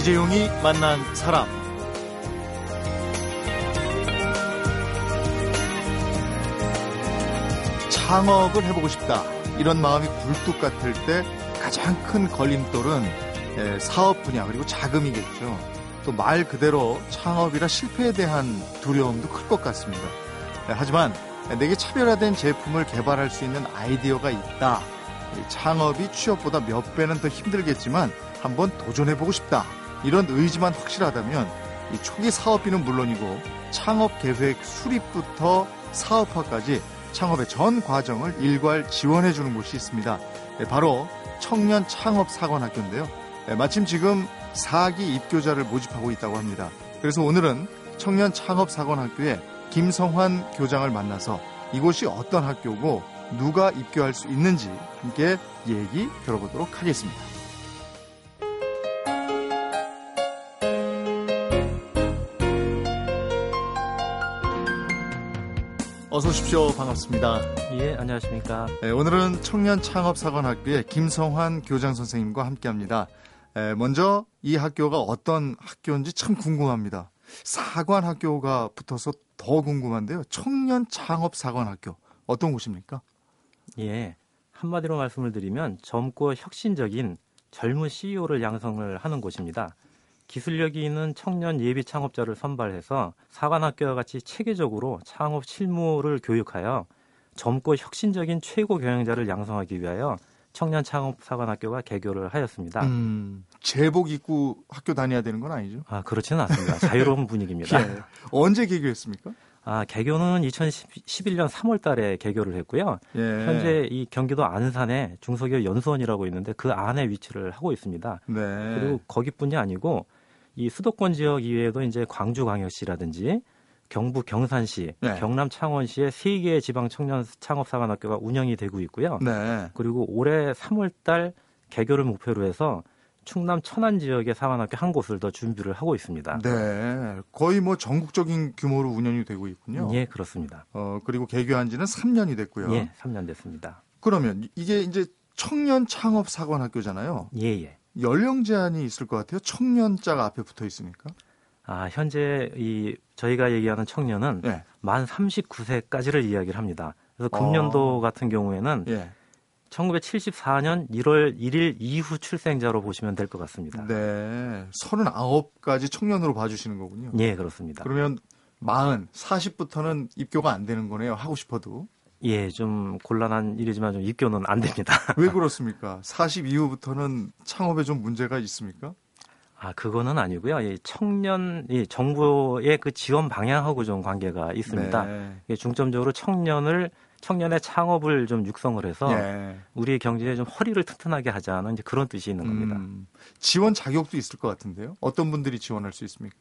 이재용이 만난 사람. 창업을 해보고 싶다. 이런 마음이 굴뚝 같을 때 가장 큰 걸림돌은 예, 사업 분야 그리고 자금이겠죠. 또 말 그대로 창업이라 실패에 대한 두려움도 클 것 같습니다. 예, 하지만 내게 차별화된 제품을 개발할 수 있는 아이디어가 있다. 창업이 취업보다 몇 배는 더 힘들겠지만 한번 도전해보고 싶다. 이런 의지만 확실하다면 초기 사업비는 물론이고 창업 계획 수립부터 사업화까지 창업의 전 과정을 일괄 지원해 주는 곳이 있습니다. 네, 바로 청년 창업 사관학교인데요. 네, 마침 지금 4기 입교자를 모집하고 있다고 합니다. 그래서 오늘은 청년 창업 사관학교의 김성환 교장을 만나서 이곳이 어떤 학교고 누가 입교할 수 있는지 함께 얘기 들어보도록 하겠습니다. 어서 오십시오. 반갑습니다. 예, 안녕하십니까. 네, 오늘은 청년 창업 사관학교의 김성환 교장 선생님과 함께합니다. 네, 먼저 이 학교가 어떤 학교인지 참 궁금합니다. 사관학교가 붙어서 더 궁금한데요. 청년 창업 사관학교 어떤 곳입니까? 예, 한마디로 말씀을 드리면 젊고 혁신적인 젊은 CEO를 양성을 하는 곳입니다. 기술력이 있는 청년 예비 창업자를 선발해서 사관학교와 같이 체계적으로 창업 실무를 교육하여 젊고 혁신적인 최고 경영자를 양성하기 위하여 청년 창업 사관학교가 개교를 하였습니다. 음, 제복 입고 학교 다녀야 되는 건 아니죠? 아 그렇지는 않습니다. 자유로운 분위기입니다. 예. 언제 개교했습니까? 아, 개교는 2011년 3월 달에 개교를 했고요. 예. 현재 이 경기도 안산에 중소기업 연수원이라고 있는데 그 안에 위치를 하고 있습니다. 네. 그리고 거기뿐이 아니고 이 수도권 지역 이외에도 이제 광주광역시라든지 경북 경산시, 네. 경남 창원시에 세 개의 지방 청년 창업 사관학교가 운영이 되고 있고요. 네. 그리고 올해 3월 달 개교를 목표로 해서 충남 천안 지역의 사관학교 한 곳을 더 준비를 하고 있습니다. 네. 거의 뭐 전국적인 규모로 운영이 되고 있군요. 예, 그렇습니다. 어, 그리고 개교한 지는 3년이 됐고요. 예, 3년 됐습니다. 그러면 이게 이제 청년 창업 사관학교잖아요. 예, 예. 연령 제한이 있을 것 같아요. 청년자가 앞에 붙어 있으니까. 아, 현재 이 저희가 얘기하는 청년은 예. 만 39세까지를 이야기를 합니다. 그래서 금년도 어. 같은 경우에는 예. 1974년 1월 1일 이후 출생자로 보시면 될 것 같습니다. 네. 39까지 청년으로 봐주시는 거군요. 네, 그렇습니다. 그러면 40, 40부터는 입교가 안 되는 거네요. 하고 싶어도. 예, 좀 곤란한 일이지만 좀 입교는 안 됩니다. 왜 그렇습니까? 40 이후부터는 창업에 좀 문제가 있습니까? 아, 그거는 아니고요. 이 청년, 이 정부의 그 지원 방향하고 좀 관계가 있습니다. 네. 중점적으로 청년을 청년의 창업을 좀 육성을 해서 예. 우리의 경제에 좀 허리를 튼튼하게 하자는 이제 그런 뜻이 있는 겁니다. 음, 지원 자격도 있을 것 같은데요. 어떤 분들이 지원할 수 있습니까?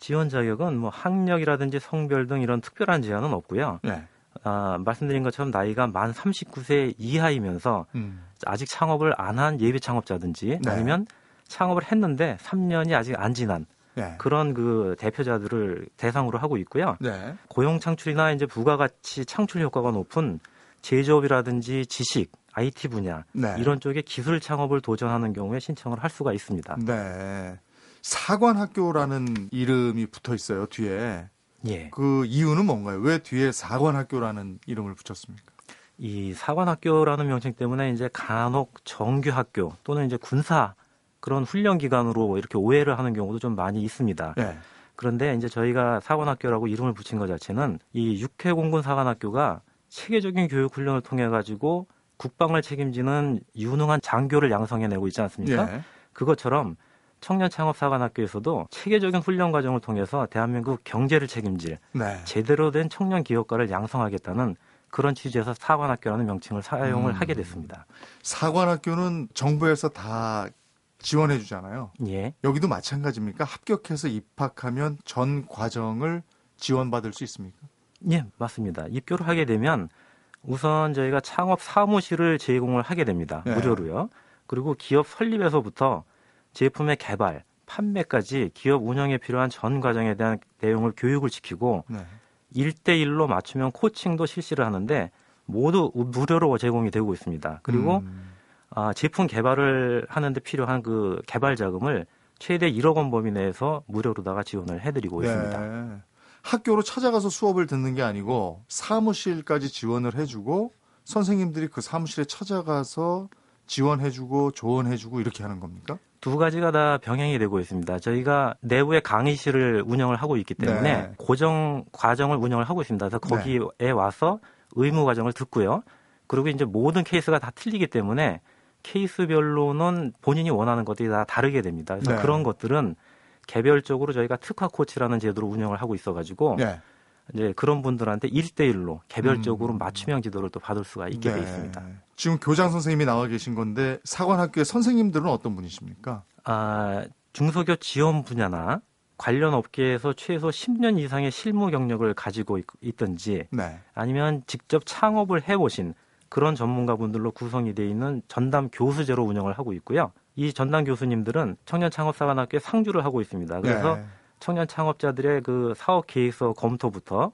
지원 자격은 뭐 학력이라든지 성별 등 이런 특별한 제한은 없고요. 예. 아, 말씀드린 것처럼 나이가 만 39세 이하이면서 음. 아직 창업을 안 한 예비 창업자든지 네. 아니면 창업을 했는데 3년이 아직 안 지난 네. 그런 그 대표자들을 대상으로 하고 있고요. 네. 고용 창출이나 이제 부가가치 창출 효과가 높은 제조업이라든지 지식, IT 분야 네. 이런 쪽에 기술 창업을 도전하는 경우에 신청을 할 수가 있습니다. 네. 사관학교라는 이름이 붙어 있어요 뒤에. 예. 그 이유는 뭔가요? 왜 뒤에 사관학교라는 이름을 붙였습니까? 이 사관학교라는 명칭 때문에 이제 간혹 정규학교 또는 이제 군사 그런 훈련 기관으로 이렇게 오해를 하는 경우도 좀 많이 있습니다. 네. 그런데 이제 저희가 사관학교라고 이름을 붙인 것 자체는 이 육해공군 사관학교가 체계적인 교육 훈련을 통해 가지고 국방을 책임지는 유능한 장교를 양성해내고 있지 않습니까? 네. 그것처럼 청년 창업 사관학교에서도 체계적인 훈련 과정을 통해서 대한민국 경제를 책임질 네. 제대로 된 청년 기업가를 양성하겠다는 그런 취지에서 사관학교라는 명칭을 사용을 음. 하게 됐습니다. 사관학교는 정부에서 다 지원해 주잖아요. 예. 여기도 마찬가지입니까? 합격해서 입학하면 전 과정을 지원받을 수 있습니까? 예, 맞습니다. 입교를 하게 되면 우선 저희가 창업 사무실을 제공을 하게 됩니다. 예. 무료로요. 그리고 기업 설립에서부터 제품의 개발, 판매까지 기업 운영에 필요한 전 과정에 대한 내용을 교육을 시키고 네. 1대1로 맞추면 코칭도 실시를 하는데 모두 무료로 제공이 되고 있습니다. 그리고 음. 아, 제품 개발을 하는데 필요한 그 개발 자금을 최대 1억 원 범위 내에서 무료로다가 지원을 해드리고 네. 있습니다. 학교로 찾아가서 수업을 듣는 게 아니고 사무실까지 지원을 해주고 선생님들이 그 사무실에 찾아가서 지원해주고 조언해주고 이렇게 하는 겁니까? 두 가지가 다 병행이 되고 있습니다. 저희가 내부에 강의실을 운영을 하고 있기 때문에 네. 고정 과정을 운영을 하고 있습니다. 그래서 거기에 네. 와서 의무 과정을 듣고요. 그리고 이제 모든 케이스가 다 틀리기 때문에 케이스별로는 본인이 원하는 것들이 다 다르게 됩니다. 그래서 네. 그런 것들은 개별적으로 저희가 특화 코치라는 제도를 운영을 하고 있어가지고 네. 이제 그런 분들한테 일대일로 개별적으로 음. 맞춤형 지도를 또 받을 수가 있게 네. 돼 있습니다. 지금 교장 선생님이 나와 계신 건데 사관학교의 선생님들은 어떤 분이십니까? 아, 중소기업 지원 분야나 관련 업계에서 최소 10년 이상의 실무 경력을 가지고 있, 든지 네. 아니면 직접 창업을 해보신 그런 전문가분들로 구성이 되어 있는 전담 교수제로 운영을 하고 있고요. 이 전담 교수님들은 청년 창업 사관학교에 상주를 하고 있습니다. 그래서 네. 청년 창업자들의 그 사업 계획서 검토부터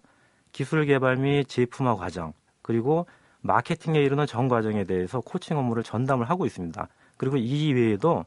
기술 개발 및 제품화 과정 그리고 마케팅에 이르는 전 과정에 대해서 코칭 업무를 전담을 하고 있습니다. 그리고 이 외에도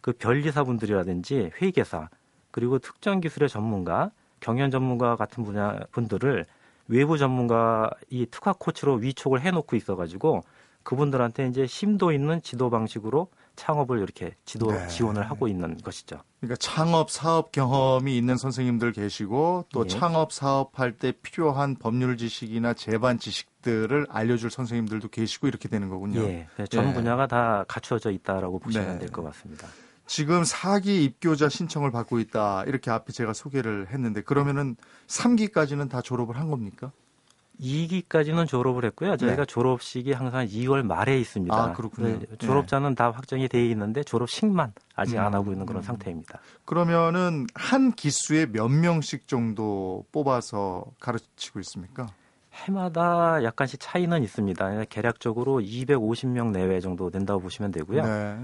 그 변리사분들이라든지 회계사 그리고 특정 기술의 전문가, 경연 전문가 같은 분야 분들을 외부 전문가 이 특화 코치로 위촉을 해놓고 있어가지고 그분들한테 이제 심도 있는 지도 방식으로 창업을 이렇게 지도 네. 지원을 하고 있는 것이죠. 그러니까 창업 사업 경험이 있는 선생님들 계시고 또 예. 창업 사업할 때 필요한 법률 지식이나 제반 지식들을 알려줄 선생님들도 계시고 이렇게 되는 거군요. 예, 전 예. 분야가 다 갖추어져 있다라고 보시면 네. 될것 같습니다. 지금 4기 입교자 신청을 받고 있다. 이렇게 앞에 제가 소개를 했는데 그러면은 3기까지는 다 졸업을 한 겁니까? 2기까지는 졸업을 했고요. 저희가 네. 졸업식이 항상 2월 말에 있습니다. 아, 그렇군요. 네, 졸업자는 네. 다 확정이 되어 있는데 졸업식만 아직 음, 안 하고 있는 그런 음. 상태입니다. 그러면은 한 기수에 몇 명씩 정도 뽑아서 가르치고 있습니까? 해마다 약간씩 차이는 있습니다. 계략적으로 250명 내외 정도 된다고 보시면 되고요. 네.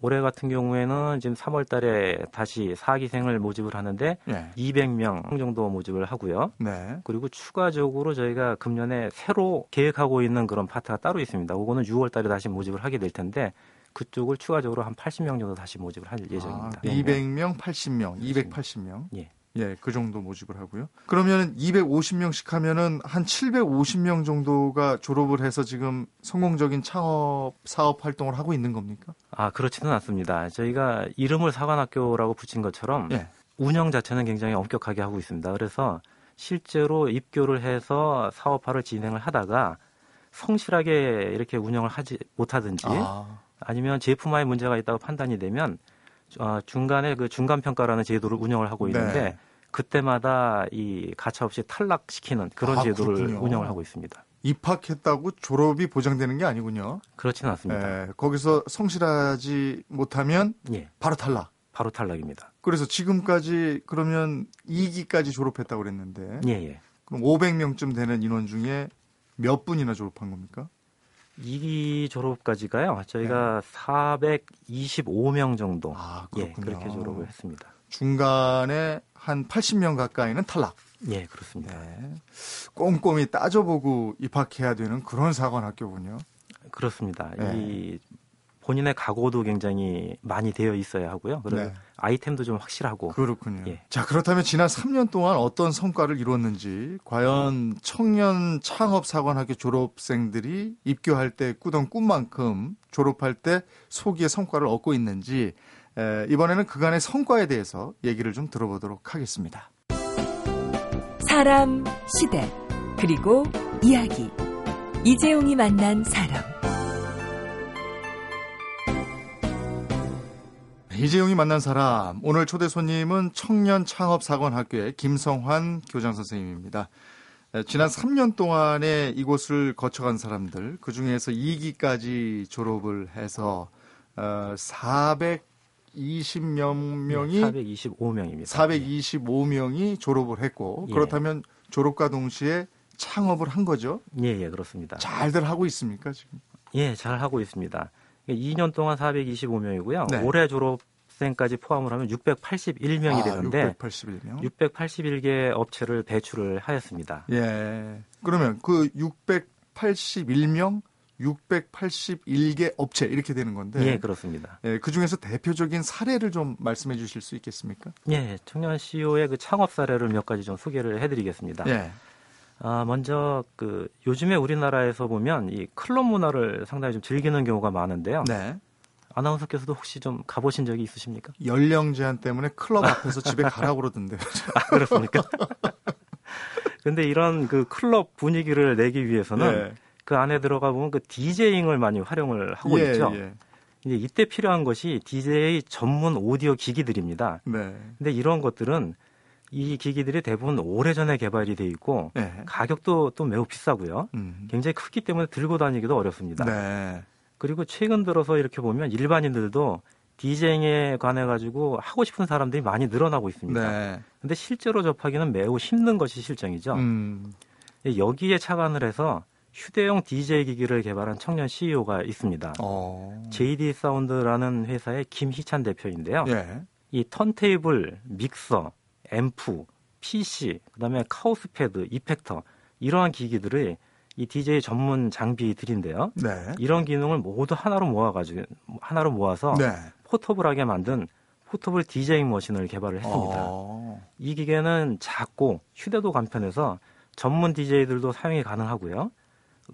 올해 같은 경우에는 지금 3월 달에 다시 4기생을 모집을 하는데 네. 200명 정도 모집을 하고요. 네. 그리고 추가적으로 저희가 금년에 새로 계획하고 있는 그런 파트가 따로 있습니다. 그거는 6월 달에 다시 모집을 하게 될 텐데 그쪽을 추가적으로 한 80명 정도 다시 모집을 할 예정입니다. 아, 200명, 80명, 280명. 예. 예, 그 정도 모집을 하고요. 그러면 250명씩 하면은 한 750명 정도가 졸업을 해서 지금 성공적인 창업 사업 활동을 하고 있는 겁니까? 아, 그렇지는 않습니다. 저희가 이름을 사관학교라고 붙인 것처럼 예. 운영 자체는 굉장히 엄격하게 하고 있습니다. 그래서 실제로 입교를 해서 사업화를 진행을 하다가 성실하게 이렇게 운영을 하지 못하든지 아. 아니면 제품화에 문제가 있다고 판단이 되면 어, 중간에 그 중간 평가라는 제도를 운영을 하고 있는데 네. 그때마다 이 가차 없이 탈락시키는 그런 아, 제도를 그렇군요. 운영을 하고 있습니다. 입학했다고 졸업이 보장되는 게 아니군요. 그렇지는 않습니다. 에, 거기서 성실하지 못하면 예. 바로 탈락. 바로 탈락입니다. 그래서 지금까지 그러면 2기까지 졸업했다고 그랬는데 예, 예. 그럼 500명쯤 되는 인원 중에 몇 분이나 졸업한 겁니까? 2기 졸업까지가요. 저희가 네. 425명 정도 아, 예, 그렇게 졸업을 했습니다. 중간에 한 80명 가까이는 탈락. 예, 그렇습니다. 네. 꼼꼼히 따져보고 입학해야 되는 그런 사관학교군요. 그렇습니다. 네. 이 본인의 각오도 굉장히 많이 되어 있어야 하고요. 그리고 네. 아이템도 좀 확실하고. 그렇군요. 예. 자, 그렇다면 지난 3년 동안 어떤 성과를 이뤘는지, 과연 청년 창업 사관학교 졸업생들이 입교할 때 꾸던 꿈만큼 졸업할 때 소기의 성과를 얻고 있는지, 에, 이번에는 그간의 성과에 대해서 얘기를 좀 들어보도록 하겠습니다. 사람, 시대, 그리고 이야기. 이재용이 만난 사람. 이재용이 만난 사람. 오늘 초대 손님은 청년 창업 사관학교의 김성환 교장 선생님입니다. 지난 3년 동안에 이곳을 거쳐간 사람들, 그 중에서 2기까지 졸업을 해서 어, 420몇 명이 425명입니다. 425명이 졸업을 했고 예. 그렇다면 졸업과 동시에 창업을 한 거죠? 예, 예, 그렇습니다. 잘들 하고 있습니까, 지금? 예, 잘 하고 있습니다. 2년 동안 425명이고요. 네. 올해 졸업생까지 포함을 하면 681명이 아, 되는데 681명? 681개 업체를 배출을 하였습니다. 예. 그러면 그 681명 681개 업체 이렇게 되는 건데. 예, 그렇습니다. 예, 그 중에서 대표적인 사례를 좀 말씀해 주실 수 있겠습니까? 예, 청년 CEO의 그 창업 사례를 몇 가지 좀 소개를 해 드리겠습니다. 예. 아, 먼저 그 요즘에 우리나라에서 보면 이 클럽 문화를 상당히 좀 즐기는 경우가 많은데요. 네. 아나운서께서도 혹시 좀 가보신 적이 있으십니까? 연령 제한 때문에 클럽 앞에서 집에 가라고 그러던데요. 아, 그렇습니까? 근데 이런 그 클럽 분위기를 내기 위해서는 예. 그 안에 들어가 보면 그 디제잉을 많이 활용을 하고 예, 있죠. 예. 이제 이때 필요한 것이 DJ 전문 오디오 기기들입니다. 네. 근데 이런 것들은 이 기기들이 대부분 오래전에 개발이 돼 있고 네. 가격도 또 매우 비싸고요. 음. 굉장히 크기 때문에 들고 다니기도 어렵습니다. 네. 그리고 최근 들어서 이렇게 보면 일반인들도 디제잉에 관해 가지고 하고 싶은 사람들이 많이 늘어나고 있습니다. 네. 근데 실제로 접하기는 매우 힘든 것이 실정이죠. 음. 여기에 착안을 해서 휴대용 DJ 기기를 개발한 청년 CEO가 있습니다. 어. JD 사운드라는 회사의 김희찬 대표인데요. 예. 이 턴테이블, 믹서, 앰프, PC, 그다음에 Kaoss Pad, effector 이러한 기기들을 이 DJ 전문 장비들인데요. 네. 이런 기능을 모두 하나로 모아가지고 하나로 모아서 네. portable하게 만든 포터블 DJ 머신을 개발을 했습니다. 어. 이 기계는 작고 휴대도 간편해서 전문 DJ들도 사용이 가능하고요.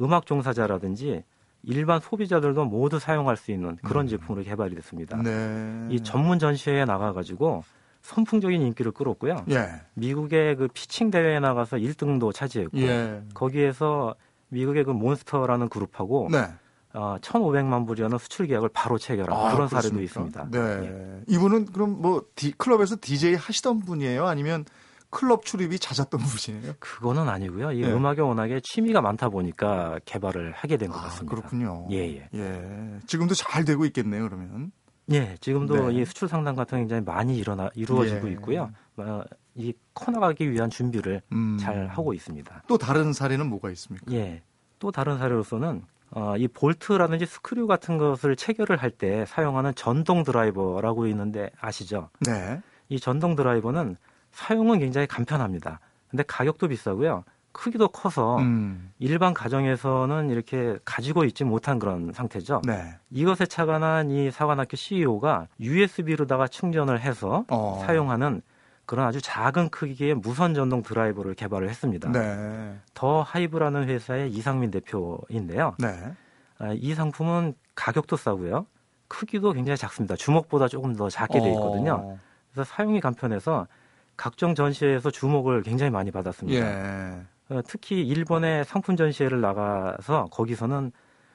음악 종사자라든지 일반 소비자들도 모두 사용할 수 있는 그런 음. 제품으로 개발이 됐습니다. 네. 이 전문 전시회에 나가가지고 선풍적인 인기를 끌었고요. 예. 미국의 그 피칭 대회에 나가서 1등도 차지했고 예. 거기에서 미국의 그 몬스터라는 그룹하고 네. 어, 1,500만 불이라는 수출 계약을 바로 체결한 아, 그런 그렇습니까? 사례도 있습니다. 네. 예. 이분은 그럼 뭐 디, 클럽에서 DJ 하시던 분이에요? 아니면 클럽 출입이 잦았던 분이에요? 그거는 아니고요. 이 예. 음악에 워낙에 취미가 많다 보니까 개발을 하게 된것 아, 같습니다. 그렇군요. 예, 예. 예. 지금도 잘 되고 있겠네요, 그러면. 예, 지금도 네. 이 수출 상담 같은 게 굉장히 많이 일어나 이루어지고 예. 있고요. 어, 이 커나가기 위한 준비를 음. 잘 하고 있습니다. 또 다른 사례는 뭐가 있습니까? 예, 또 다른 사례로서는 어, 이 볼트라든지 스크류 같은 것을 체결을 할 때 사용하는 전동 드라이버라고 있는데 아시죠? 네. 이 전동 드라이버는 사용은 굉장히 간편합니다. 근데 가격도 비싸고요. 크기도 커서 음. 일반 가정에서는 이렇게 가지고 있지 못한 그런 상태죠. 네. 이것에 착안한 이 사관학교 CEO가 USB로다가 충전을 해서 어. 사용하는 그런 아주 작은 크기의 무선 전동 드라이버를 개발을 했습니다. 네. 더 하이브라는 회사의 이상민 대표인데요. 네. 아, 이 상품은 가격도 싸고요. 크기도 굉장히 작습니다. 주먹보다 조금 더 작게 돼 있거든요. 어. 그래서 사용이 간편해서 각종 전시회에서 주목을 굉장히 많이 받았습니다. 예. 어, 특히 일본의 상품 전시회를 나가서 거기서는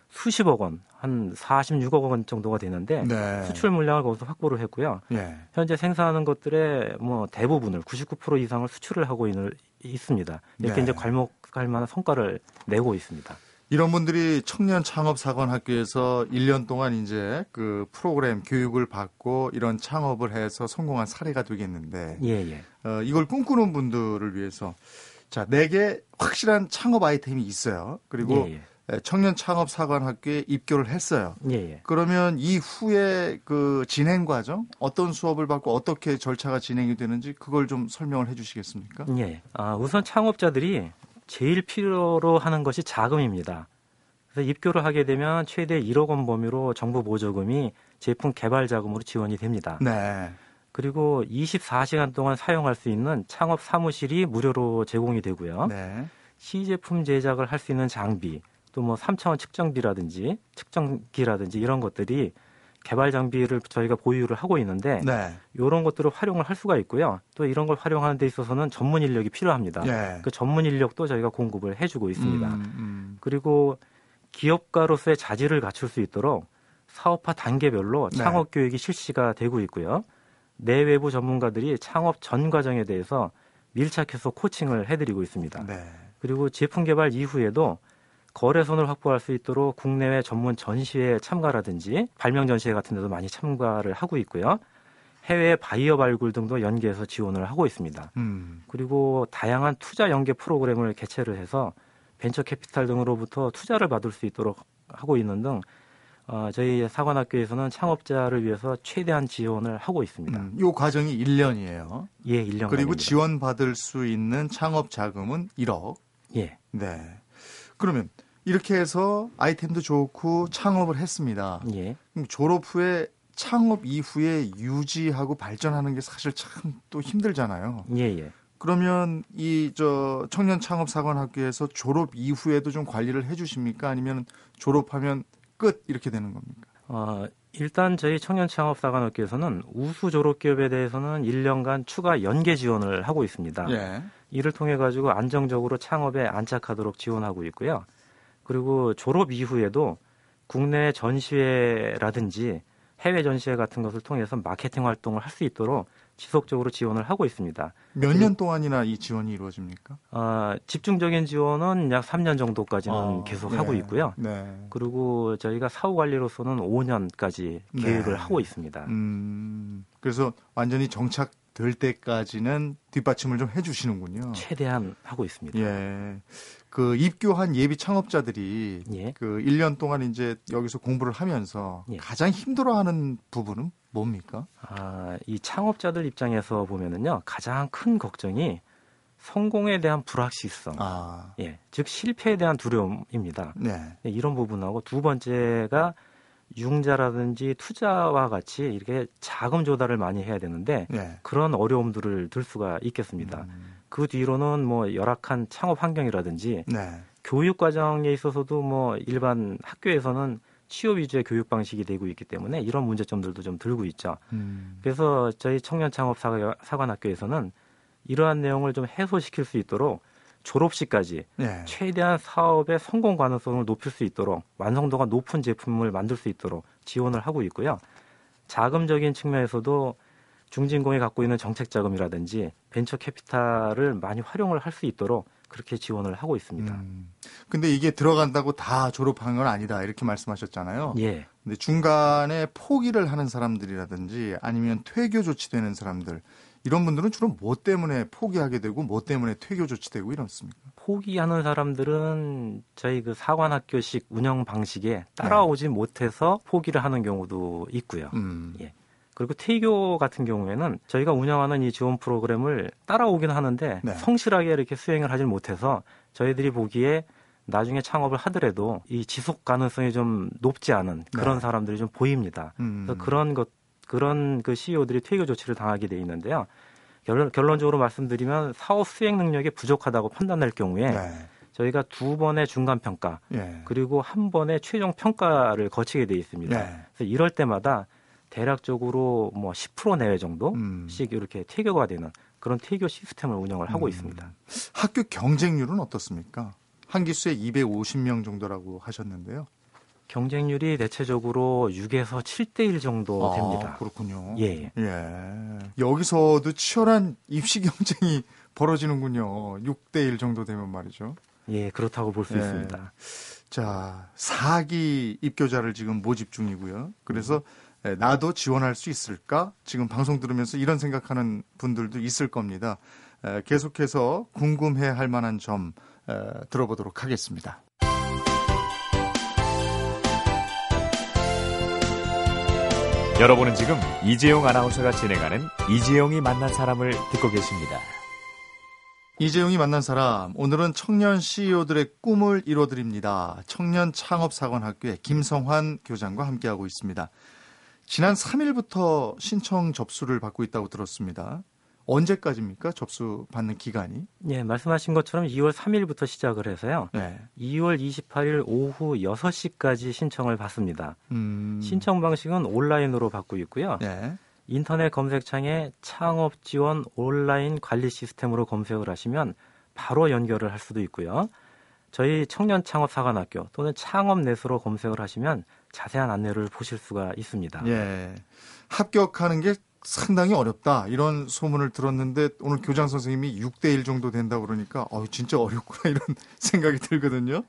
수십억 원, 한 46억 원 정도가 되는데 네. 수출 물량을 거기서 확보를 했고요. 예. 현재 생산하는 것들의 뭐 대부분을 99% 이상을 수출을 하고 있는, 있습니다. 이렇게 네. 이제 괄목할 만한 성과를 내고 있습니다. 이런 분들이 청년 창업 사관 학교에서 1년 동안 이제 그 프로그램 교육을 받고 이런 창업을 해서 성공한 사례가 되겠는데 예, 예. 어, 이걸 꿈꾸는 분들을 위해서 자, 내게 확실한 창업 아이템이 있어요. 그리고 예, 예. 청년 창업 사관 학교에 입교를 했어요. 예, 예. 그러면 이후에 그 진행 과정 어떤 수업을 받고 어떻게 절차가 진행이 되는지 그걸 좀 설명을 해 주시겠습니까? 예. 아, 우선 창업자들이 제일 필요로 하는 것이 자금입니다. 그래서 입교를 하게 되면 최대 1억 원 범위로 정부 보조금이 제품 개발 자금으로 지원이 됩니다. 네. 그리고 24시간 동안 사용할 수 있는 창업 사무실이 무료로 제공이 되고요. 네. 시제품 제작을 할 수 있는 장비, 또 뭐 3차원 측정기라든지 측정기라든지 이런 것들이 개발 장비를 저희가 보유를 하고 있는데 네. 이런 것들을 활용을 할 수가 있고요. 또 이런 걸 활용하는 데 있어서는 전문 인력이 필요합니다. 네. 그 전문 인력도 저희가 공급을 해주고 있습니다. 음, 음. 그리고 기업가로서의 자질을 갖출 수 있도록 사업화 단계별로 네. 창업 교육이 실시가 되고 있고요. 내외부 전문가들이 창업 전 과정에 대해서 밀착해서 코칭을 해드리고 있습니다. 네. 그리고 제품 개발 이후에도 거래선을 확보할 수 있도록 국내외 전문 전시회 참가라든지 발명 전시회 같은 데도 많이 참가를 하고 있고요. 해외 바이어 발굴 등도 연계해서 지원을 하고 있습니다. 음. 그리고 다양한 투자 연계 프로그램을 개최를 해서 벤처 캐피탈 등으로부터 투자를 받을 수 있도록 하고 있는 등 어, 저희 사관학교에서는 창업자를 위해서 최대한 지원을 하고 있습니다. 음, 이 과정이 1년이에요. 예, 1년. 그리고 지원받을 수 있는 창업 자금은 1억. 예. 네. 그러면 이렇게 해서 아이템도 좋고 창업을 했습니다. 예. 졸업 후에 창업 이후에 유지하고 발전하는 게 사실 참 또 힘들잖아요. 예, 예. 그러면 이 저 청년 창업 사관학교에서 졸업 이후에도 좀 관리를 해 주십니까? 아니면 졸업하면 끝 이렇게 되는 겁니까? 어, 일단 저희 청년 창업 사관학교에서는 우수 졸업 기업에 대해서는 1년간 추가 연계 지원을 하고 있습니다. 예. 이를 통해 가지고 안정적으로 창업에 안착하도록 지원하고 있고요. 그리고 졸업 이후에도 국내 전시회라든지 해외 전시회 같은 것을 통해서 마케팅 활동을 할 수 있도록 지속적으로 지원을 하고 있습니다. 몇 년 동안이나 이 지원이 이루어집니까? 어, 집중적인 지원은 약 3년 정도까지는 아, 계속 네. 하고 있고요. 네. 그리고 저희가 사후 관리로서는 5년까지 계획을 네. 하고 있습니다. 음, 그래서 완전히 정착 될 때까지는 뒷받침을 좀 해주시는군요. 최대한 하고 있습니다. 예. 그 입교한 예비 창업자들이 예. 그 1년 동안 이제 여기서 공부를 하면서 예. 가장 힘들어하는 부분은 뭡니까? 아, 이 창업자들 입장에서 보면은요, 가장 큰 걱정이 성공에 대한 불확실성, 아. 예, 즉 실패에 대한 두려움입니다. 네. 네 이런 부분하고 두 번째가 융자라든지 투자와 같이 이렇게 자금 조달을 많이 해야 되는데 네. 그런 어려움들을 들 수가 있겠습니다. 음. 그 뒤로는 뭐 열악한 창업 환경이라든지 네. 교육 과정에 있어서도 뭐 일반 학교에서는 취업 위주의 교육 방식이 되고 있기 때문에 이런 문제점들도 좀 들고 있죠. 음. 그래서 저희 청년 창업 사관학교에서는 이러한 내용을 좀 해소시킬 수 있도록 졸업 시까지 네. 최대한 사업의 성공 가능성을 높일 수 있도록 완성도가 높은 제품을 만들 수 있도록 지원을 하고 있고요. 자금적인 측면에서도 중진공이 갖고 있는 정책 자금이라든지 벤처 캐피탈을 많이 활용을 할 수 있도록 그렇게 지원을 하고 있습니다. 음. 근데 이게 들어간다고 다 졸업한 건 아니다 이렇게 말씀하셨잖아요. 예. 근데 중간에 포기를 하는 사람들이라든지 아니면 퇴교 조치되는 사람들 이런 분들은 주로 뭐 때문에 포기하게 되고 뭐 때문에 퇴교 조치되고 이렇습니까? 포기하는 사람들은 저희 그 사관학교식 운영 방식에 따라오지 네. 못해서 포기를 하는 경우도 있고요. 음. 예. 그리고 퇴교 같은 경우에는 저희가 운영하는 이 지원 프로그램을 따라오긴 하는데 네. 성실하게 이렇게 수행을 하질 못해서 저희들이 보기에 나중에 창업을 하더라도 이 지속 가능성이 좀 높지 않은 그런 네. 사람들이 좀 보입니다. 음. 그래서 그런 것 그런 그 CEO들이 퇴교 조치를 당하게 돼 있는데요. 결론, 결론적으로 말씀드리면 사업 수행 능력이 부족하다고 판단할 경우에 네. 저희가 두 번의 중간 평가 네. 그리고 한 번의 최종 평가를 거치게 돼 있습니다. 네. 그래서 이럴 때마다 대략적으로 뭐 10% 내외 정도씩 음. 이렇게 퇴교가 되는 그런 퇴교 시스템을 운영을 하고 음. 있습니다. 학교 경쟁률은 어떻습니까? 한 기수에 250명 정도라고 하셨는데요. 경쟁률이 대체적으로 6에서 7대 1 정도 아, 됩니다. 그렇군요. 예. 예. 여기서도 치열한 입시 경쟁이 벌어지는군요. 6대 1 정도 되면 말이죠. 예, 그렇다고 볼수 예. 있습니다. 자, 4기 입교자를 지금 모집 중이고요. 그래서 음. 예, 나도 지원할 수 있을까? 지금 방송 들으면서 이런 생각하는 분들도 있을 겁니다. 예, 계속해서 궁금해 할 만한 점 예, 들어보도록 하겠습니다. 여러분은 지금 이재용 아나운서가 진행하는 이재용이 만난 사람을 듣고 계십니다. 이재용이 만난 사람, 오늘은 청년 CEO들의 꿈을 이뤄드립니다. 청년 창업사관학교의 김성환 교장과 함께하고 있습니다. 지난 3일부터 신청 접수를 받고 있다고 들었습니다. 언제까지입니까? 접수 받는 기간이? 네, 말씀하신 것처럼 2월 3일부터 시작을 해서요. 네. 2월 28일 오후 6시까지 신청을 받습니다. 음... 신청 방식은 온라인으로 받고 있고요. 네. 인터넷 검색창에 창업 지원 온라인 관리 시스템으로 검색을 하시면 바로 연결을 할 수도 있고요. 저희 청년 창업 사관학교 또는 창업 넷으로 검색을 하시면 자세한 안내를 보실 수가 있습니다. 예. 합격하는 게 상당히 어렵다 이런 소문을 들었는데 오늘 교장 선생님이 6대 1 정도 된다 그러니까 어 진짜 어렵구나 이런 생각이 들거든요.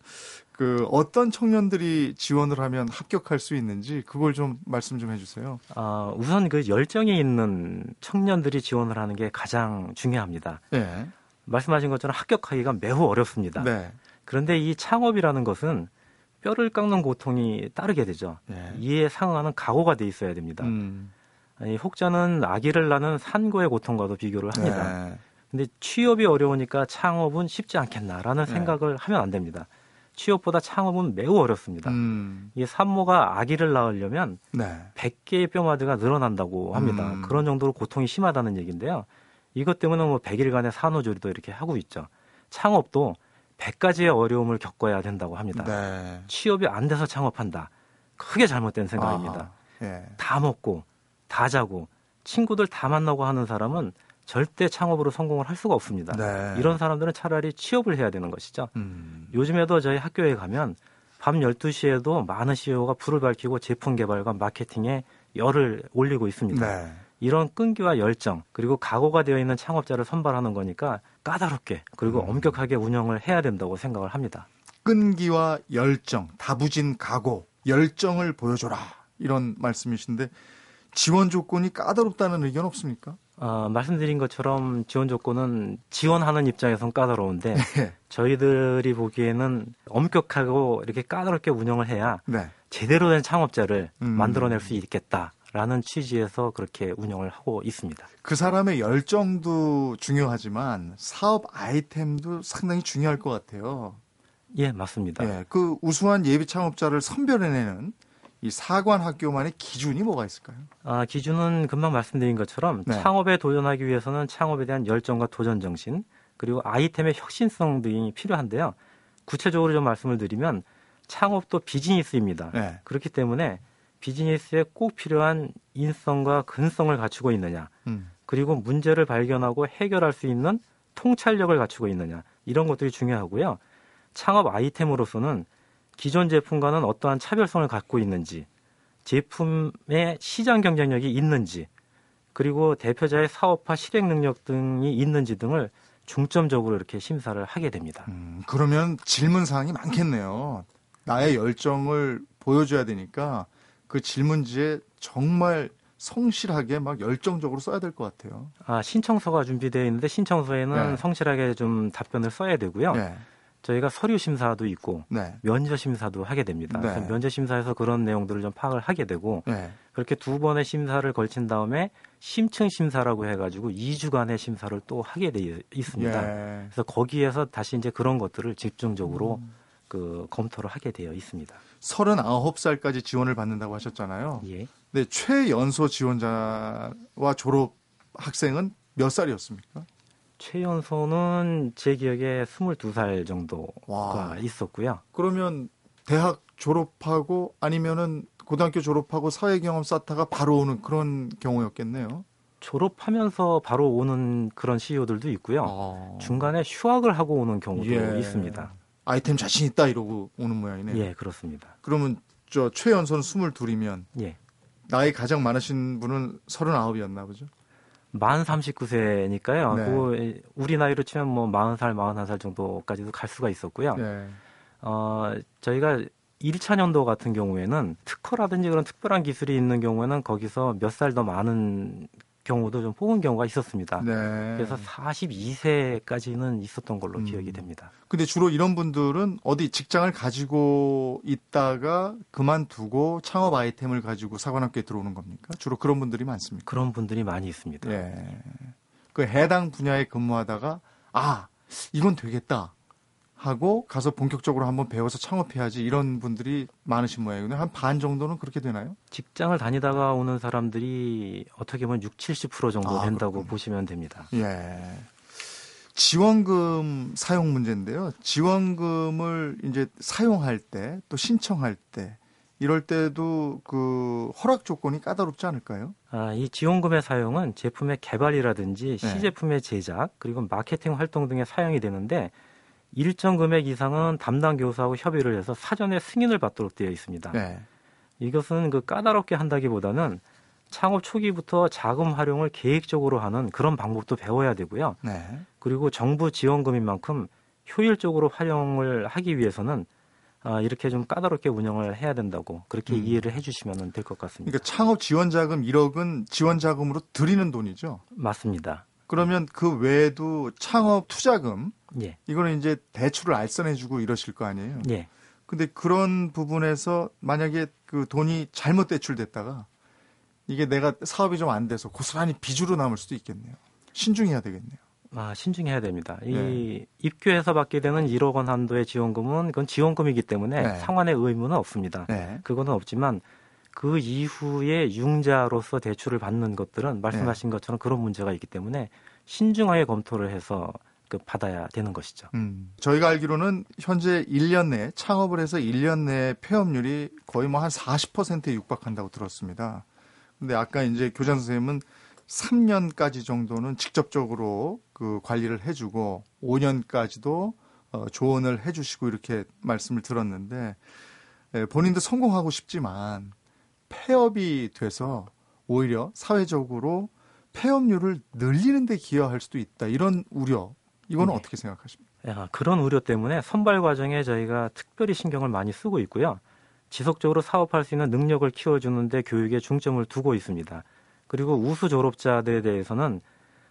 그 어떤 청년들이 지원을 하면 합격할 수 있는지 그걸 좀 말씀 좀 해주세요. 아 우선 그 열정이 있는 청년들이 지원을 하는 게 가장 중요합니다. 네. 말씀하신 것처럼 합격하기가 매우 어렵습니다. 네. 그런데 이 창업이라는 것은 뼈를 깎는 고통이 따르게 되죠. 네. 이에 상응하는 각오가 돼 있어야 됩니다. 음. 이 혹자는 아기를 낳는 산고의 고통과도 비교를 합니다. 네. 근데 취업이 어려우니까 창업은 쉽지 않겠나라는 네. 생각을 하면 안 됩니다. 취업보다 창업은 매우 어렵습니다. 음. 이 산모가 아기를 낳으려면 네. 100개의 뼈마디가 늘어난다고 합니다. 음. 그런 정도로 고통이 심하다는 얘기인데요. 이것 때문에 뭐 100일간의 산후조리도 이렇게 하고 있죠. 창업도 100가지의 어려움을 겪어야 된다고 합니다. 네. 취업이 안 돼서 창업한다. 크게 잘못된 생각입니다. 예. 다 먹고 다 자고 친구들 다 만나고 하는 사람은 절대 창업으로 성공을 할 수가 없습니다. 네. 이런 사람들은 차라리 취업을 해야 되는 것이죠. 음. 요즘에도 저희 학교에 가면 밤 12시에도 많은 CEO가 불을 밝히고 제품 개발과 마케팅에 열을 올리고 있습니다. 네. 이런 끈기와 열정 그리고 각오가 되어 있는 창업자를 선발하는 거니까 까다롭게 그리고 음. 엄격하게 운영을 해야 된다고 생각을 합니다. 끈기와 열정, 다부진 각오, 열정을 보여줘라 이런 말씀이신데 지원 조건이 까다롭다는 의견 없습니까? 어, 말씀드린 것처럼 지원 조건은 지원하는 입장에선 까다로운데 네. 저희들이 보기에는 엄격하고 이렇게 까다롭게 운영을 해야 네. 제대로 된 창업자를 음. 만들어낼 수 있겠다 라는 취지에서 그렇게 운영을 하고 있습니다. 그 사람의 열정도 중요하지만 사업 아이템도 상당히 중요할 것 같아요. 예, 맞습니다. 예, 그 우수한 예비 창업자를 선별해내는 이 사관 학교만의 기준이 뭐가 있을까요? 아, 기준은 금방 말씀드린 것처럼 네. 창업에 도전하기 위해서는 창업에 대한 열정과 도전 정신, 그리고 아이템의 혁신성 등이 필요한데요. 구체적으로 좀 말씀을 드리면 창업도 비즈니스입니다. 네. 그렇기 때문에 비즈니스에 꼭 필요한 인성과 근성을 갖추고 있느냐, 음. 그리고 문제를 발견하고 해결할 수 있는 통찰력을 갖추고 있느냐, 이런 것들이 중요하고요. 창업 아이템으로서는 기존 제품과는 어떠한 차별성을 갖고 있는지, 제품의 시장 경쟁력이 있는지, 그리고 대표자의 사업화 실행 능력 등이 있는지 등을 중점적으로 이렇게 심사를 하게 됩니다. 음, 그러면 질문 사항이 많겠네요. 나의 열정을 보여줘야 되니까 그 질문지에 정말 성실하게 막 열정적으로 써야 될 것 같아요. 아 신청서가 준비되어 있는데 신청서에는 네. 성실하게 좀 답변을 써야 되고요. 네. 저희가 서류 심사도 있고 네. 면접 심사도 하게 됩니다. 네. 면접 심사에서 그런 내용들을 좀 파악을 하게 되고 네. 그렇게 두 번의 심사를 걸친 다음에 심층 심사라고 해가지고 2주간의 심사를 또 하게 되어 있습니다. 예. 그래서 거기에서 다시 이제 그런 것들을 집중적으로 음. 그 검토를 하게 되어 있습니다. 39살까지 지원을 받는다고 하셨잖아요. 예. 네, 최연소 지원자와 졸업 학생은 몇 살이었습니까? 최연소는 제 기억에 22살 정도가 와. 있었고요. 그러면 대학 졸업하고 아니면은 고등학교 졸업하고 사회 경험 쌓다가 바로 오는 그런 경우였겠네요. 졸업하면서 바로 오는 그런 CEO들도 있고요. 아. 중간에 휴학을 하고 오는 경우도 예. 있습니다. 아이템 자신 있다 이러고 오는 모양이네요. 예, 그렇습니다. 그러면 저 최연소는 22이면 예. 나이 가장 많으신 분은 39이었나 보죠? 만 39세니까요. 네. 그 우리 나이로 치면 뭐 40살, 41살 정도까지도 갈 수가 있었고요. 네. 어, 저희가 1차 년도 같은 경우에는 특허라든지 그런 특별한 기술이 있는 경우에는 거기서 몇 살 더 많은 경우도 좀 뽑은 경우가 있었습니다. 네. 그래서 42세까지는 있었던 걸로 음. 기억이 됩니다. 근데 주로 이런 분들은 어디 직장을 가지고 있다가 그만두고 창업 아이템을 가지고 사관학교에 들어오는 겁니까? 주로 그런 분들이 많습니까? 그런 분들이 많이 있습니다. 네. 그 해당 분야에 근무하다가 아, 이건 되겠다. 하고 가서 본격적으로 한번 배워서 창업해야지 이런 분들이 많으신 모양이거든요. 한 반 정도는 그렇게 되나요? 직장을 다니다가 오는 사람들이 어떻게 보면 6, 70% 정도 아, 된다고 그렇군요. 보시면 됩니다. 예. 지원금 사용 문제인데요. 지원금을 이제 사용할 때 또 신청할 때 이럴 때도 그 허락 조건이 까다롭지 않을까요? 아, 이 지원금의 사용은 제품의 개발이라든지 네. 시제품의 제작 그리고 마케팅 활동 등에 사용이 되는데 일정 금액 이상은 담당 교사하고 협의를 해서 사전에 승인을 받도록 되어 있습니다. 네. 이것은 그 까다롭게 한다기보다는 창업 초기부터 자금 활용을 계획적으로 하는 그런 방법도 배워야 되고요. 네. 그리고 정부 지원금인 만큼 효율적으로 활용을 하기 위해서는 아, 이렇게 좀 까다롭게 운영을 해야 된다고 그렇게 음. 이해를 해주시면 될 것 같습니다. 그러니까 창업 지원 자금 1억은 지원 자금으로 드리는 돈이죠? 맞습니다. 그러면 그 외에도 창업 투자금 예. 이거는 이제 대출을 알선해주고 이러실 거 아니에요. 예. 근데 그런 부분에서 만약에 그 돈이 잘못 대출됐다가 이게 내가 사업이 좀 안 돼서 고스란히 빚으로 남을 수도 있겠네요. 신중해야 되겠네요. 아, 신중해야 됩니다. 이 네. 입교해서 받게 되는 1억 원 한도의 지원금은 그건 지원금이기 때문에 네. 상환의 의무는 없습니다. 네. 그거는 없지만 그 이후에 융자로서 대출을 받는 것들은 말씀하신 네. 것처럼 그런 문제가 있기 때문에 신중하게 검토를 해서 그 받아야 되는 것이죠. 음, 저희가 알기로는 현재 1년 내에 창업을 해서 1년 내에 폐업률이 거의 뭐 한 40%에 육박한다고 들었습니다. 근데 아까 이제 교장 선생님은 3년까지 정도는 직접적으로 그 관리를 해주고 5년까지도 어, 조언을 해주시고 이렇게 말씀을 들었는데 예, 본인도 성공하고 싶지만 폐업이 돼서 오히려 사회적으로 폐업률을 늘리는 데 기여할 수도 있다. 이런 우려. 이거는 네. 어떻게 생각하십니까? 야, 그런 우려 때문에 선발 과정에 저희가 특별히 신경을 많이 쓰고 있고요. 지속적으로 사업할 수 있는 능력을 키워주는데 교육에 중점을 두고 있습니다. 그리고 우수 졸업자들에 대해서는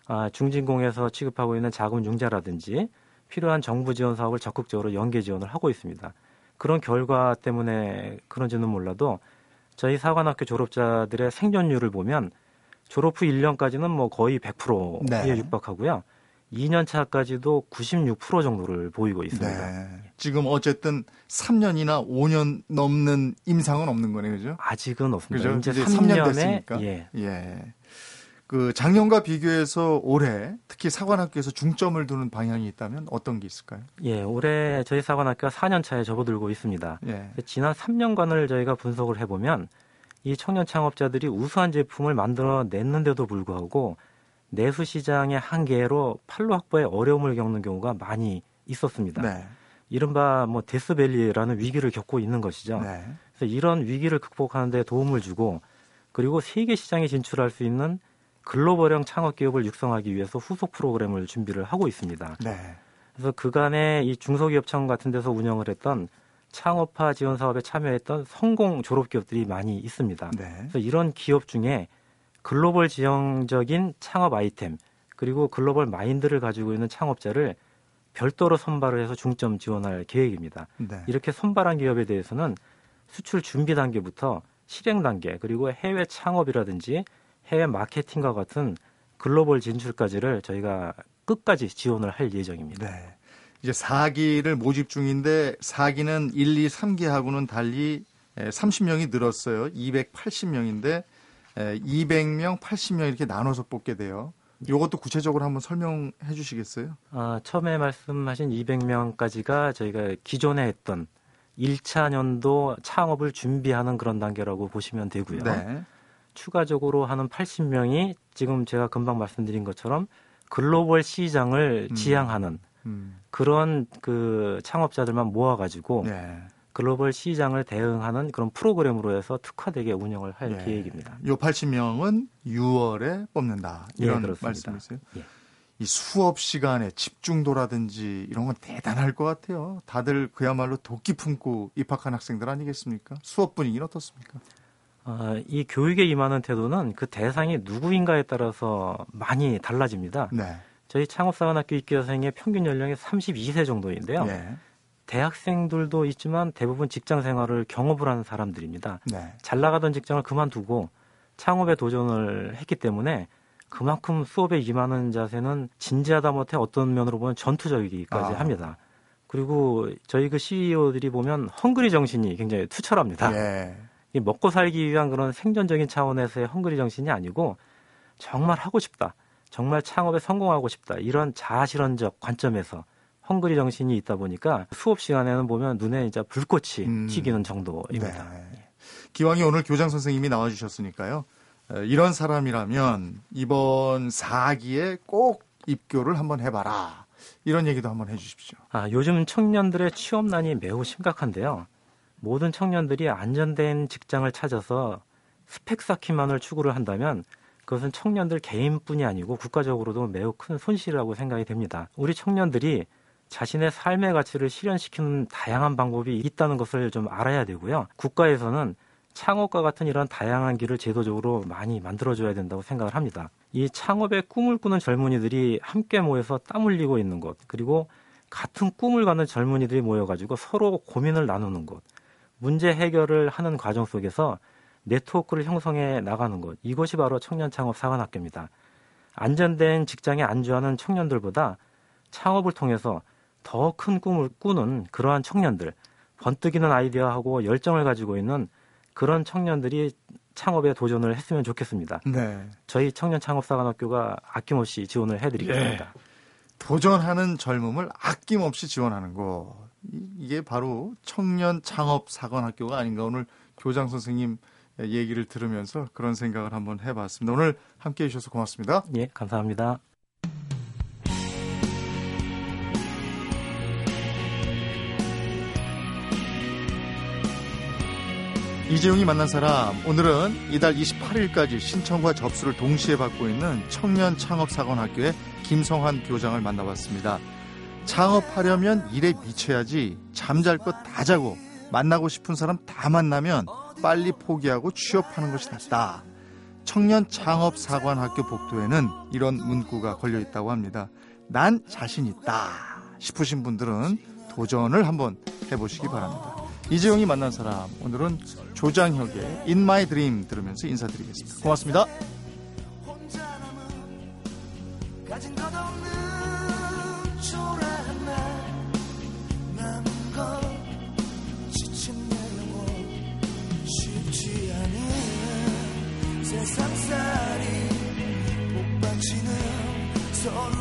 아, 중진공에서 취급하고 있는 자금 융자라든지 필요한 정부 지원 사업을 적극적으로 연계 지원을 하고 있습니다. 그런 결과 때문에 그런지는 몰라도 저희 사관학교 졸업자들의 생존율을 보면 졸업 후 1년까지는 뭐 거의 100%에 네. 육박하고요. 2년 차까지도 96% 정도를 보이고 있습니다. 네. 지금 어쨌든 3년이나 5년 넘는 임상은 없는 거네요, 그죠? 아직은 없습니다. 그죠? 이제, 이제 3년 됐으니까. 예. 예. 그 작년과 비교해서 올해 특히 사관학교에서 중점을 두는 방향이 있다면 어떤 게 있을까요? 예, 올해 저희 사관학교가 4년 차에 접어들고 있습니다. 예. 지난 3년간을 저희가 분석을 해보면 이 청년 창업자들이 우수한 제품을 만들어 냈는데도 불구하고 내수 시장의 한계로 판로 확보에 어려움을 겪는 경우가 많이 있었습니다. 네. 이른바 뭐 데스밸리라는 위기를 겪고 있는 것이죠. 네. 그래서 이런 위기를 극복하는 데 도움을 주고 그리고 세계 시장에 진출할 수 있는 글로벌형 창업 기업을 육성하기 위해서 후속 프로그램을 준비를 하고 있습니다. 네. 그래서 그간에 이 중소기업청 같은 데서 운영을 했던 창업화 지원 사업에 참여했던 성공 졸업 기업들이 많이 있습니다. 네. 그래서 이런 기업 중에 글로벌 지형적인 창업 아이템 그리고 글로벌 마인드를 가지고 있는 창업자를 별도로 선발을 해서 중점 지원할 계획입니다. 네. 이렇게 선발한 기업에 대해서는 수출 준비 단계부터 실행 단계 그리고 해외 창업이라든지 해외 마케팅과 같은 글로벌 진출까지를 저희가 끝까지 지원을 할 예정입니다. 네. 이제 4기를 모집 중인데 4기는 1, 2, 3기하고는 달리 30명이 늘었어요. 280명인데 200명, 80명 이렇게 나눠서 뽑게 돼요. 이것도 구체적으로 한번 설명해 주시겠어요? 아, 처음에 말씀하신 200명까지가 저희가 기존에 했던 1차 년도 창업을 준비하는 그런 단계라고 보시면 되고요. 네. 추가적으로 하는 80명이 지금 제가 금방 말씀드린 것처럼 글로벌 시장을 음. 지향하는 음. 그런 그 창업자들만 모아가지고 네. 글로벌 시장을 대응하는 그런 프로그램으로 해서 특화되게 운영을 할 예. 계획입니다. 요 80명은 6월에 뽑는다. 예, 이런 예, 말씀이세요? 예. 이 수업 시간에 집중도라든지 이런 건 대단할 것 같아요. 다들 그야말로 도끼 품고 입학한 학생들 아니겠습니까? 수업 분위기는 어떻습니까? 어, 이 교육에 임하는 태도는 그 대상이 누구인가에 따라서 많이 달라집니다. 네. 저희 창업사관학교 입교생의 평균 연령이 32세 정도인데요. 네. 대학생들도 있지만 대부분 직장 생활을 경험을 하는 사람들입니다. 네. 잘 나가던 직장을 그만두고 창업에 도전을 했기 때문에 그만큼 수업에 임하는 자세는 진지하다 못해 어떤 면으로 보면 전투적이기까지 아. 합니다. 그리고 저희 그 CEO들이 보면 헝그리 정신이 굉장히 투철합니다. 예. 먹고 살기 위한 그런 생존적인 차원에서의 헝그리 정신이 아니고 정말 하고 싶다. 정말 창업에 성공하고 싶다. 이런 자아실현적 관점에서 헝그리 정신이 있다 보니까 수업 시간에는 보면 눈에 이제 불꽃이 음. 튀기는 정도입니다. 네. 기왕이 오늘 교장 선생님이 나와주셨으니까요. 이런 사람이라면 이번 4기에 꼭 입교를 한번 해봐라. 이런 얘기도 한번 해주십시오. 아, 요즘 청년들의 취업난이 매우 심각한데요. 모든 청년들이 안전된 직장을 찾아서 스펙 쌓기만을 추구를 한다면 그것은 청년들 개인뿐이 아니고 국가적으로도 매우 큰 손실이라고 생각이 됩니다. 우리 청년들이 자신의 삶의 가치를 실현시키는 다양한 방법이 있다는 것을 좀 알아야 되고요. 국가에서는 창업과 같은 이런 다양한 길을 제도적으로 많이 만들어줘야 된다고 생각을 합니다. 이 창업의 꿈을 꾸는 젊은이들이 함께 모여서 땀 흘리고 있는 곳, 그리고 같은 꿈을 갖는 젊은이들이 모여가지고 서로 고민을 나누는 곳, 문제 해결을 하는 과정 속에서 네트워크를 형성해 나가는 것, 이것이 바로 청년 창업 사관학교입니다. 안전된 직장에 안주하는 청년들보다 창업을 통해서 더 큰 꿈을 꾸는 그러한 청년들, 번뜩이는 아이디어하고 열정을 가지고 있는 그런 청년들이 창업에 도전을 했으면 좋겠습니다. 네. 저희 청년 창업사관학교가 아낌없이 지원을 해드리겠습니다. 네. 도전하는 젊음을 아낌없이 지원하는 거 이게 바로 청년 창업 사관학교가 아닌가 오늘 교장 선생님 얘기를 들으면서 그런 생각을 한번 해봤습니다. 오늘 함께 해 주셔서 고맙습니다. 예, 감사합니다. 이재용이 만난 사람 오늘은 이달 28일까지 신청과 접수를 동시에 받고 있는 청년 창업사관학교의 김성환 교장을 만나봤습니다. 창업하려면 일에 미쳐야지 잠잘 것 다 자고 만나고 싶은 사람 다 만나면 빨리 포기하고 취업하는 것이 낫다. 청년 창업사관학교 복도에는 이런 문구가 걸려 있다고 합니다. 난 자신 있다 싶으신 분들은 도전을 한번 해보시기 바랍니다. 이재용이 만난 사람 오늘은 조장혁의 In My Dream 들으면서 인사드리겠습니다. 고맙습니다. 세상살이 서름의 눈물을 참아